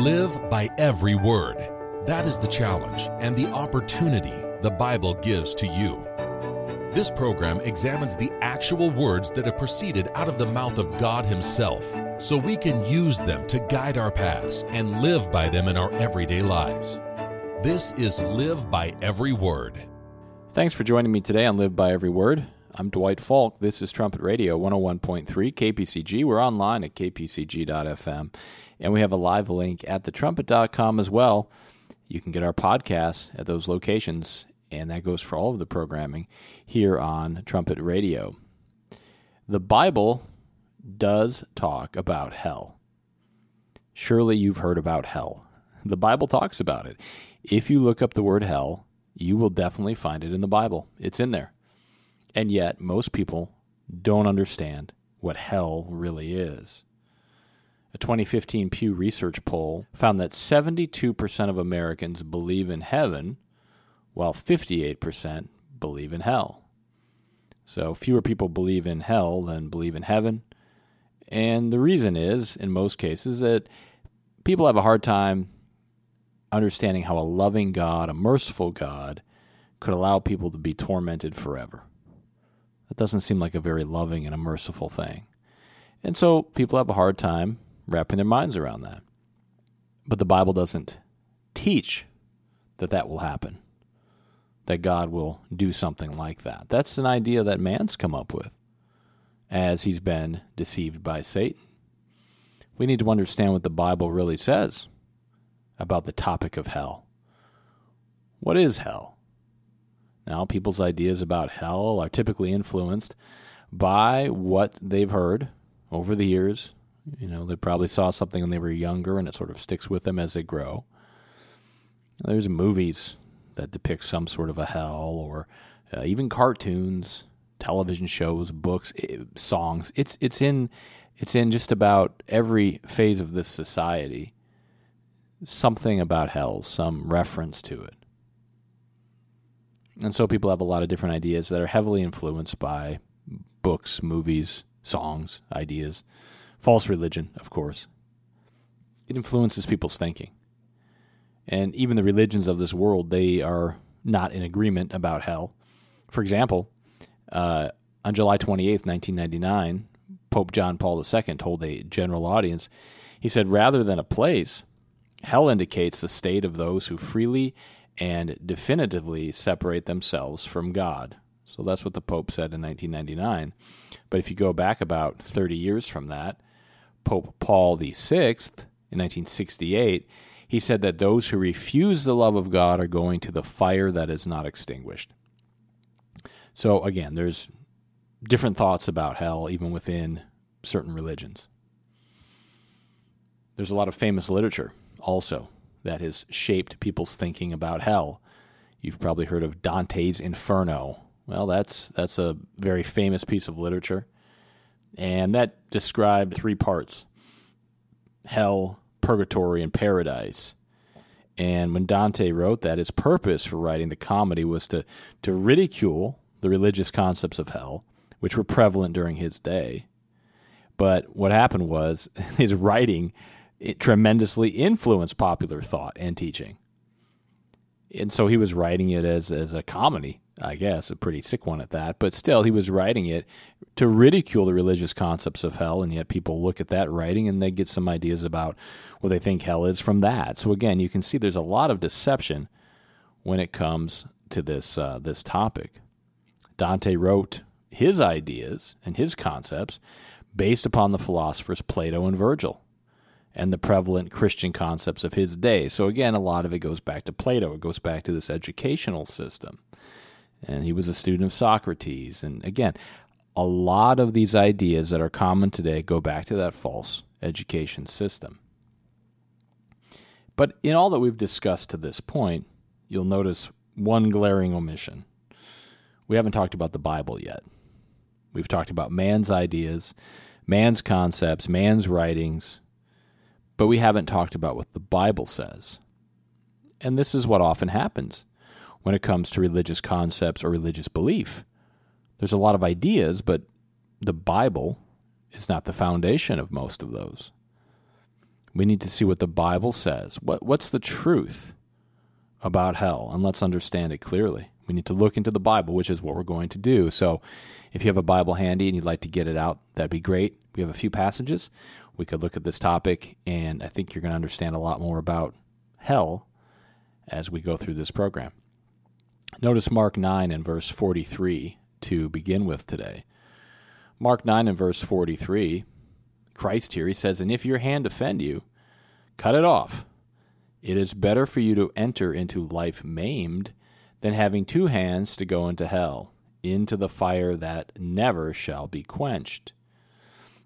Live by every word. That is the challenge and the opportunity the Bible gives to you. This program examines the actual words that have proceeded out of the mouth of God Himself so we can use them to guide our paths and live by them in our everyday lives. This is Live by Every Word. Thanks for joining me today on Live by Every Word. I'm Dwight Falk. This is Trumpet Radio 101.3 KPCG. We're online at kpcg.fm, and we have a live link at thetrumpet.com as well. You can get our podcasts at those locations, and that goes for all of the programming here on Trumpet Radio. The Bible does talk about hell. Surely you've heard about hell. The Bible talks about it. If you look up the word hell, you will definitely find it in the Bible. It's in there. And yet, most people don't understand what hell really is. A 2015 Pew Research poll found that 72% of Americans believe in heaven, while 58% believe in hell. So, fewer people believe in hell than believe in heaven. And the reason is, in most cases, that people have a hard time understanding how a loving God, a merciful God, could allow people to be tormented forever. That doesn't seem like a very loving and a merciful thing. And so people have a hard time wrapping their minds around that. But the Bible doesn't teach that that will happen, that God will do something like that. That's an idea that man's come up with as he's been deceived by Satan. We need to understand what the Bible really says about the topic of hell. What is hell? Now, people's ideas about hell are typically influenced by what they've heard over the years. You know, they probably saw something when they were younger and it sort of sticks with them as they grow. There's movies that depict some sort of a hell or uh, even cartoons, television shows, books, songs. It's it's in it's in just about every phase of this society. Something about hell, some reference to it. And so people have a lot of different ideas that are heavily influenced by books, movies, songs, ideas, false religion, of course. It influences people's thinking. And even the religions of this world, they are not in agreement about hell. For example, uh, on July 28th, 1999, Pope John Paul II told a general audience, he said, rather than a place, hell indicates the state of those who freely and definitively separate themselves from God. So that's what the Pope said in 1999. But if you go back about 30 years from that, Pope Paul VI in 1968, he said that those who refuse the love of God are going to the fire that is not extinguished. So again, there's different thoughts about hell even within certain religions. There's a lot of famous literature also that has shaped people's thinking about hell. You've probably heard of Dante's Inferno. Well, that's that's a very famous piece of literature, and that described three parts: hell, purgatory, and paradise. And when Dante wrote that, his purpose for writing the comedy was to to ridicule the religious concepts of hell, which were prevalent during his day. But what happened was his writing it tremendously influenced popular thought and teaching. And so he was writing it as, as a comedy, I guess, a pretty sick one at that. But still, he was writing it to ridicule the religious concepts of hell, and yet people look at that writing and they get some ideas about what they think hell is from that. So again, you can see there's a lot of deception when it comes to this uh, this topic. Dante wrote his ideas and his concepts based upon the philosophers Plato and Virgil and the prevalent Christian concepts of his day. So, again, a lot of it goes back to Plato, it goes back to this educational system. And he was a student of Socrates. And again, a lot of these ideas that are common today go back to that false education system. But in all that we've discussed to this point, you'll notice one glaring omission. We haven't talked about the Bible yet. We've talked about man's ideas, man's concepts, man's writings, but we haven't talked about what the Bible says. And this is what often happens when it comes to religious concepts or religious belief. There's a lot of ideas, but the Bible is not the foundation of most of those. We need to see what the Bible says. What, what's the truth about hell? And let's understand it clearly. We need to look into the Bible, which is what we're going to do. So if you have a Bible handy and you'd like to get it out, that'd be great. We have a few passages. We could look at this topic, and I think you're going to understand a lot more about hell as we go through this program. Notice Mark 9 and verse 43 to begin with today. Mark 9 and verse 43, Christ here, he says, And if your hand offend you, cut it off. It is better for you to enter into life maimed than having two hands to go into hell, into the fire that never shall be quenched.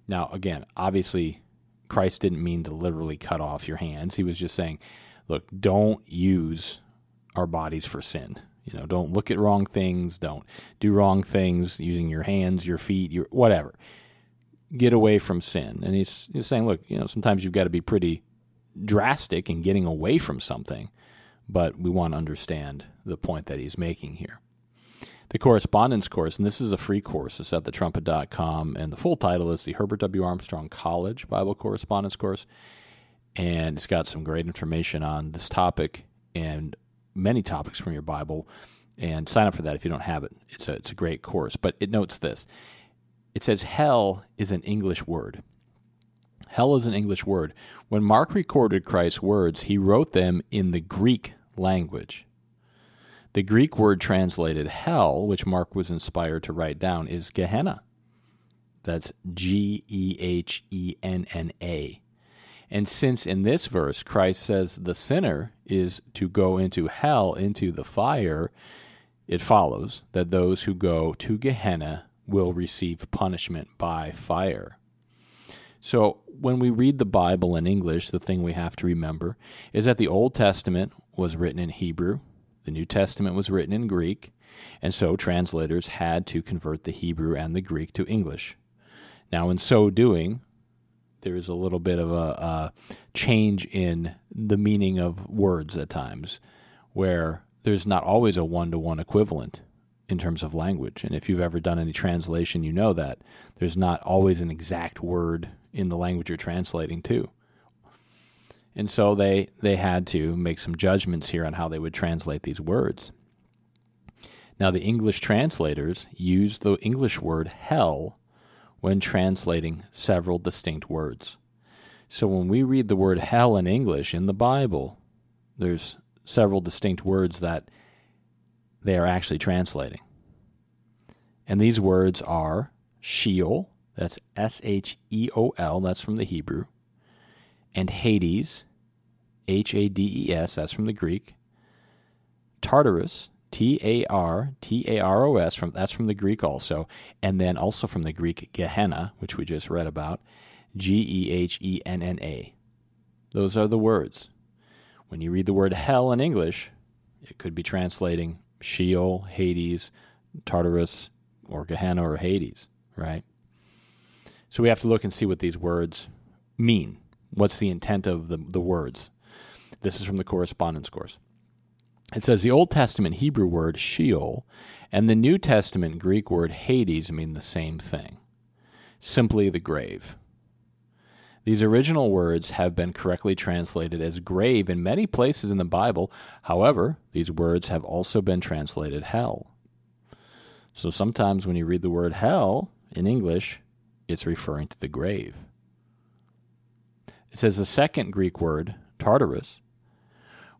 Now, again, obviously, Christ didn't mean to literally cut off your hands. He was just saying, look, don't use our bodies for sin. You know, don't look at wrong things. Don't do wrong things using your hands, your feet, your whatever. Get away from sin. And he's, he's saying, look, you know, sometimes you've got to be pretty drastic in getting away from something, but we want to understand the point that he's making here. The correspondence course, and this is a free course, it's at thetrumpet.com, and the full title is the Herbert W. Armstrong College Bible Correspondence Course. And it's got some great information on this topic and many topics from your Bible. And sign up for that if you don't have it. It's a, it's a great course. But it notes this it says hell is an English word. Hell is an English word. When Mark recorded Christ's words, he wrote them in the Greek language. The Greek word translated hell, which Mark was inspired to write down, is Gehenna. That's G E H E N N A. And since in this verse Christ says the sinner is to go into hell, into the fire, it follows that those who go to Gehenna will receive punishment by fire. So when we read the Bible in English, the thing we have to remember is that the Old Testament was written in Hebrew, the New Testament was written in Greek, and so translators had to convert the Hebrew and the Greek to English. Now, in so doing, there is a little bit of a, a change in the meaning of words at times, where there's not always a one to one equivalent in terms of language. And if you've ever done any translation, you know that there's not always an exact word in the language you're translating to. And so they, they had to make some judgments here on how they would translate these words. Now, the English translators used the English word hell when translating several distinct words. So when we read the word hell in English in the Bible, there's several distinct words that they are actually translating. And these words are Sheol, that's S H E O L, that's from the Hebrew, and Hades, H A D E S, that's from the Greek, Tartarus, T A R T A R O S from that's from the Greek also, and then also from the Greek Gehenna, which we just read about, G E H E N N A. Those are the words. When you read the word hell in English, it could be translating Sheol, Hades, Tartarus, or Gehenna or Hades, right? So we have to look and see what these words mean. What's the intent of the, the words? This is from the correspondence course. It says the Old Testament Hebrew word Sheol and the New Testament Greek word Hades mean the same thing simply the grave. These original words have been correctly translated as grave in many places in the Bible. However, these words have also been translated hell. So sometimes when you read the word hell in English, it's referring to the grave. It says the second Greek word, Tartarus,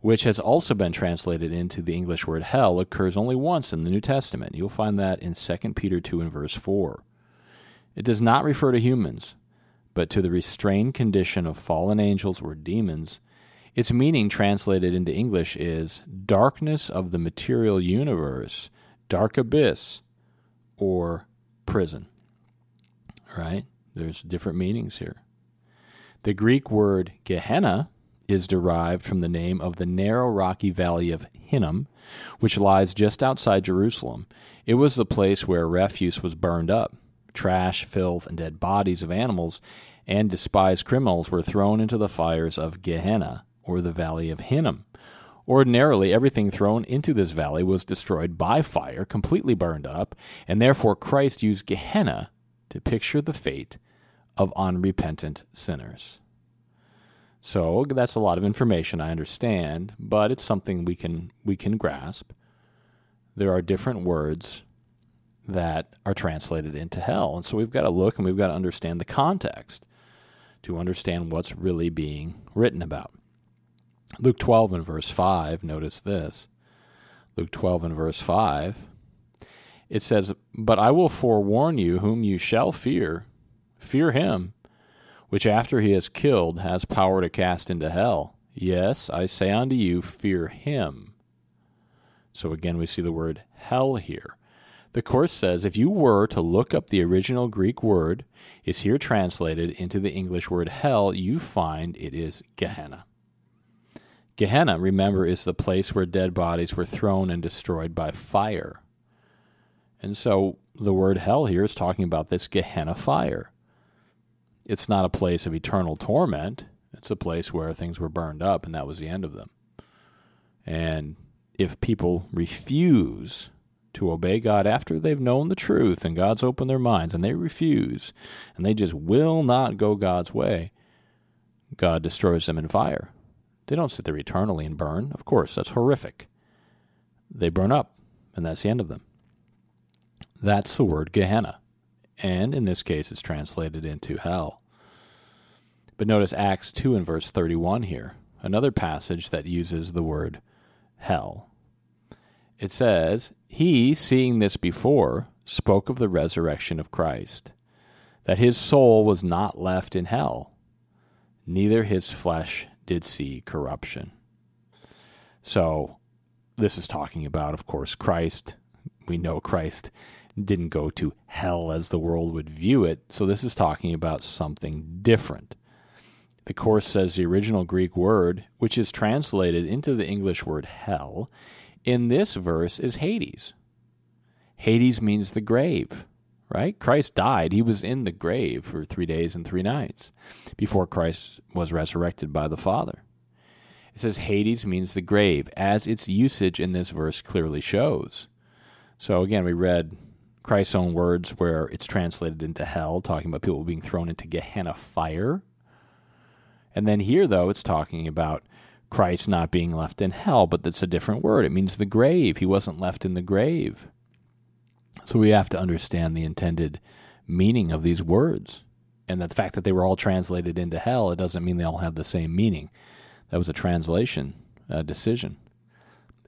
which has also been translated into the English word hell, occurs only once in the New Testament. You'll find that in 2 Peter 2 and verse 4. It does not refer to humans, but to the restrained condition of fallen angels or demons. Its meaning translated into English is darkness of the material universe, dark abyss, or prison. Right? There's different meanings here. The Greek word Gehenna is derived from the name of the narrow rocky valley of Hinnom, which lies just outside Jerusalem. It was the place where refuse was burned up. Trash, filth, and dead bodies of animals and despised criminals were thrown into the fires of Gehenna, or the valley of Hinnom. Ordinarily, everything thrown into this valley was destroyed by fire, completely burned up, and therefore Christ used Gehenna to picture the fate of unrepentant sinners. So that's a lot of information, I understand, but it's something we can we can grasp. There are different words that are translated into hell. And so we've got to look and we've got to understand the context to understand what's really being written about. Luke 12 and verse 5, notice this. Luke 12 and verse 5, it says, But I will forewarn you whom you shall fear. Fear him which after he has killed has power to cast into hell. Yes, I say unto you, fear him. So again, we see the word hell here. The Course says if you were to look up the original Greek word, is here translated into the English word hell, you find it is Gehenna. Gehenna, remember, is the place where dead bodies were thrown and destroyed by fire. And so the word hell here is talking about this Gehenna fire it's not a place of eternal torment. It's a place where things were burned up and that was the end of them. And if people refuse to obey God after they've known the truth and God's opened their minds and they refuse and they just will not go God's way, God destroys them in fire. They don't sit there eternally and burn. Of course, that's horrific. They burn up, and that's the end of them. That's the word Gehenna and in this case it's translated into hell. But notice Acts 2 and verse 31 here, another passage that uses the word hell. It says, He, seeing this before, spoke of the resurrection of Christ, that his soul was not left in hell, neither his flesh did see corruption. So, this is talking about, of course, Christ. We know Christ didn't go to hell as the world would view it. So this is talking about something different. The Course says the original Greek word, which is translated into the English word hell, in this verse is Hades. Hades means the grave, right? Christ died. He was in the grave for three days and three nights before Christ was resurrected by the Father. It says Hades means the grave, as its usage in this verse clearly shows. So again, we read Christ's own words where it's translated into hell, talking about people being thrown into Gehenna fire. And then here, though, it's talking about Christ not being left in hell, but that's a different word. It means the grave. He wasn't left in the grave. So we have to understand the intended meaning of these words. And the fact that they were all translated into hell, it doesn't mean they all have the same meaning. That was a translation uh, decision.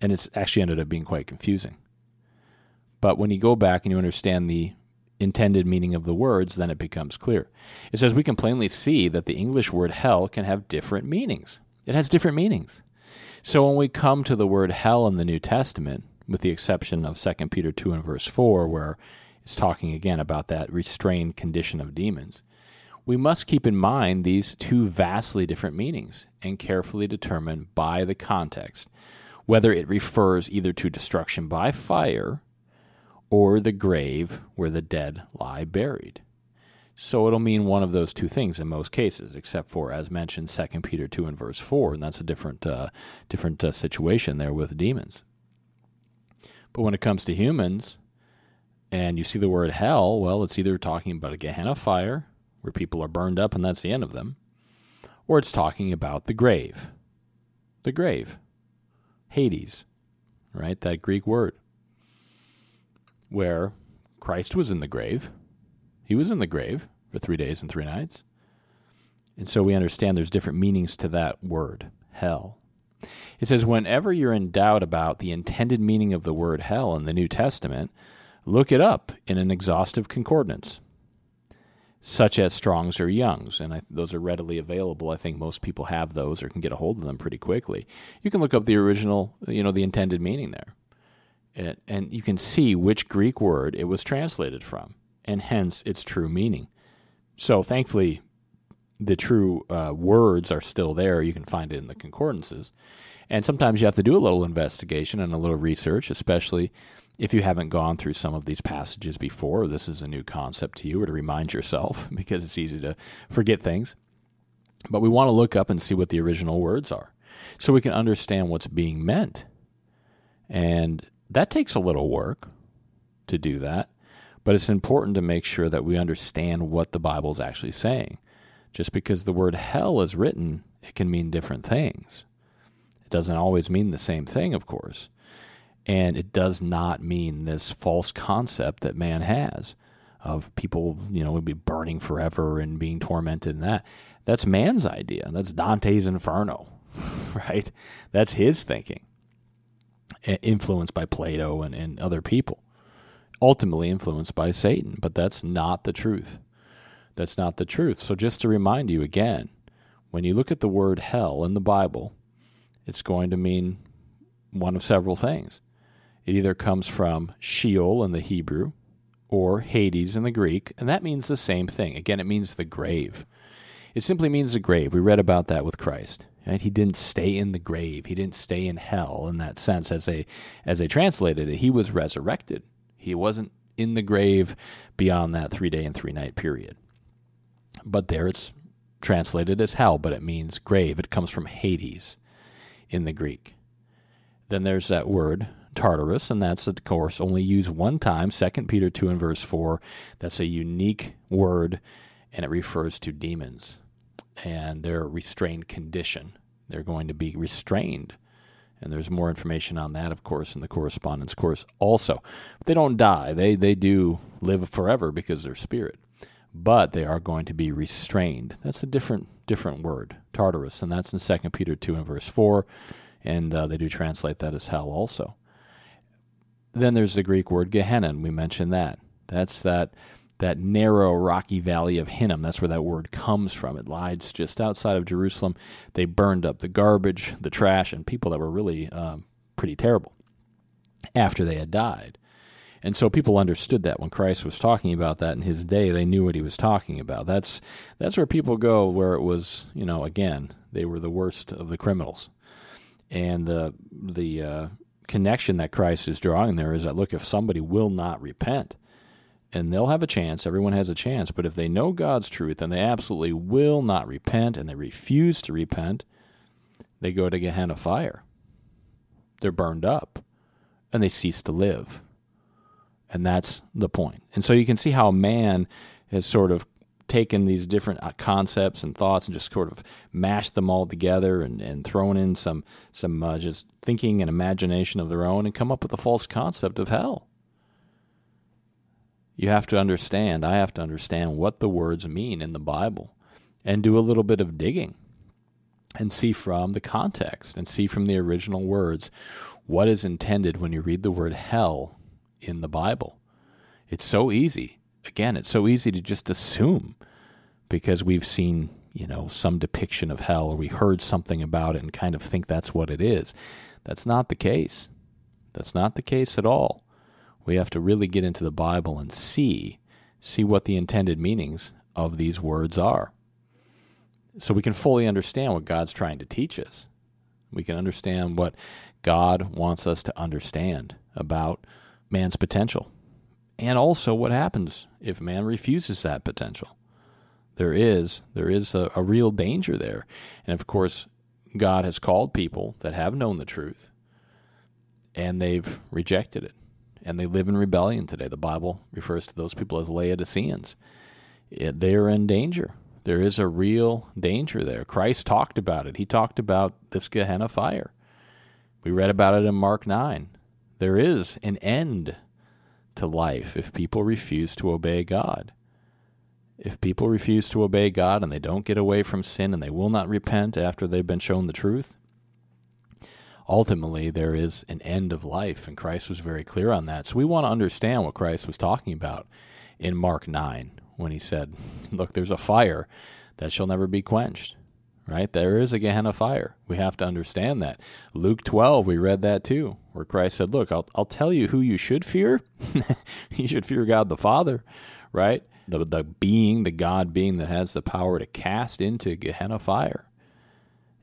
And it's actually ended up being quite confusing. But when you go back and you understand the intended meaning of the words, then it becomes clear. It says we can plainly see that the English word hell can have different meanings. It has different meanings. So when we come to the word hell in the New Testament, with the exception of 2 Peter 2 and verse 4, where it's talking again about that restrained condition of demons, we must keep in mind these two vastly different meanings and carefully determine by the context whether it refers either to destruction by fire or the grave where the dead lie buried. So it'll mean one of those two things in most cases, except for, as mentioned, 2 Peter 2 and verse 4, and that's a different, uh, different uh, situation there with demons. But when it comes to humans, and you see the word hell, well, it's either talking about a Gehenna fire, where people are burned up and that's the end of them, or it's talking about the grave. The grave. Hades, right? That Greek word where Christ was in the grave. He was in the grave for three days and three nights. And so we understand there's different meanings to that word, hell. It says, whenever you're in doubt about the intended meaning of the word hell in the New Testament, look it up in an exhaustive concordance, such as Strong's or Young's. And I, those are readily available. I think most people have those or can get a hold of them pretty quickly. You can look up the original, you know, the intended meaning there it, and you can see which Greek word it was translated from, and hence its true meaning. So, thankfully, the true uh, words are still there. You can find it in the concordances. And sometimes you have to do a little investigation and a little research, especially if you haven't gone through some of these passages before. This is a new concept to you, or to remind yourself, because it's easy to forget things. But we want to look up and see what the original words are so we can understand what's being meant. And that takes a little work to do that, but it's important to make sure that we understand what the Bible is actually saying. Just because the word hell is written, it can mean different things. It doesn't always mean the same thing, of course. And it does not mean this false concept that man has of people, you know, would be burning forever and being tormented and that. That's man's idea. That's Dante's Inferno, right? That's his thinking, influenced by Plato and, and other people, ultimately influenced by Satan. But that's not the truth. That's not the truth. So, just to remind you again, when you look at the word hell in the Bible, it's going to mean one of several things. It either comes from Sheol in the Hebrew or Hades in the Greek, and that means the same thing. Again, it means the grave. It simply means the grave. We read about that with Christ. Right? He didn't stay in the grave. He didn't stay in hell in that sense as they as they translated it. He was resurrected. He wasn't in the grave beyond that three day and three night period. But there it's translated as hell, but it means grave. It comes from Hades in the Greek. Then there's that word Tartarus, and that's of course only used one time, 2 Peter 2 and verse 4. That's a unique word, and it refers to demons and their restrained condition. They're going to be restrained. And there's more information on that, of course, in the correspondence course also. But they don't die. They, they do live forever because they're spirit. But they are going to be restrained. That's a different different word, Tartarus, and that's in 2 Peter 2 and verse 4. And uh, they do translate that as hell also. Then there's the Greek word Gehenna, and we mentioned that. That's that that narrow rocky valley of Hinnom. That's where that word comes from. It lies just outside of Jerusalem. They burned up the garbage, the trash, and people that were really um, pretty terrible after they had died. And so people understood that when Christ was talking about that in his day, they knew what he was talking about. That's that's where people go where it was, you know, again, they were the worst of the criminals. And the the uh, connection that Christ is drawing there is that look, if somebody will not repent, and they'll have a chance, everyone has a chance, but if they know God's truth and they absolutely will not repent and they refuse to repent, they go to Gehenna fire. They're burned up and they cease to live. And that's the point. And so you can see how man has sort of taken these different uh, concepts and thoughts and just sort of mashed them all together and, and thrown in some some uh, just thinking and imagination of their own and come up with a false concept of hell. You have to understand, I have to understand what the words mean in the Bible and do a little bit of digging and see from the context and see from the original words what is intended when you read the word hell in the Bible. It's so easy again, it's so easy to just assume because we've seen, you know, some depiction of hell or we heard something about it and kind of think that's what it is. That's not the case. That's not the case at all. We have to really get into the Bible and see see what the intended meanings of these words are. So we can fully understand what God's trying to teach us. We can understand what God wants us to understand about man's potential and also what happens if man refuses that potential. There is there is a, a real danger there, and of course, God has called people that have known the truth, and they've rejected it, and they live in rebellion today. The Bible refers to those people as Laodiceans. It, they are in danger. There is a real danger there. Christ talked about it. He talked about this Gehenna fire. We read about it in Mark 9. There is an end to life if people refuse to obey God. If people refuse to obey God and they don't get away from sin and they will not repent after they've been shown the truth, ultimately there is an end of life, and Christ was very clear on that. So we want to understand what Christ was talking about in Mark 9 when he said, Look, there's a fire that shall never be quenched right? There is a Gehenna fire. We have to understand that. Luke 12, we read that too, where Christ said, Look, I'll, I'll tell you who you should fear. you should fear God the Father, right? The, the being, the God being that has the power to cast into Gehenna fire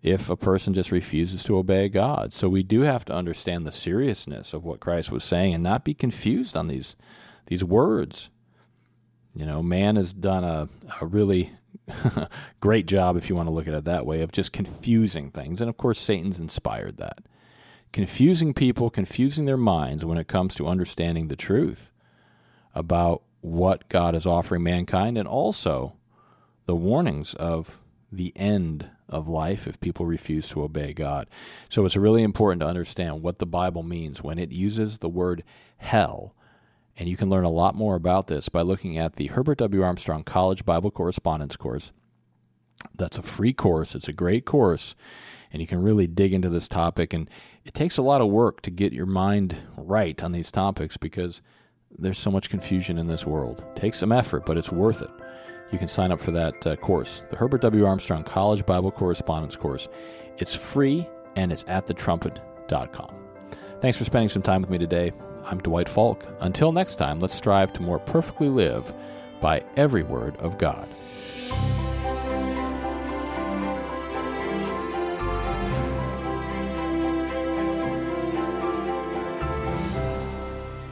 if a person just refuses to obey God. So we do have to understand the seriousness of what Christ was saying and not be confused on these these words. You know, man has done a, a really Great job, if you want to look at it that way, of just confusing things. And of course, Satan's inspired that. Confusing people, confusing their minds when it comes to understanding the truth about what God is offering mankind and also the warnings of the end of life if people refuse to obey God. So it's really important to understand what the Bible means when it uses the word hell. And you can learn a lot more about this by looking at the Herbert W. Armstrong College Bible Correspondence course. That's a free course, it's a great course, and you can really dig into this topic. And it takes a lot of work to get your mind right on these topics because there's so much confusion in this world. It takes some effort, but it's worth it. You can sign up for that uh, course, the Herbert W. Armstrong College Bible Correspondence course. It's free and it's at thetrumpet.com. Thanks for spending some time with me today. I'm Dwight Falk. Until next time, let's strive to more perfectly live by every word of God.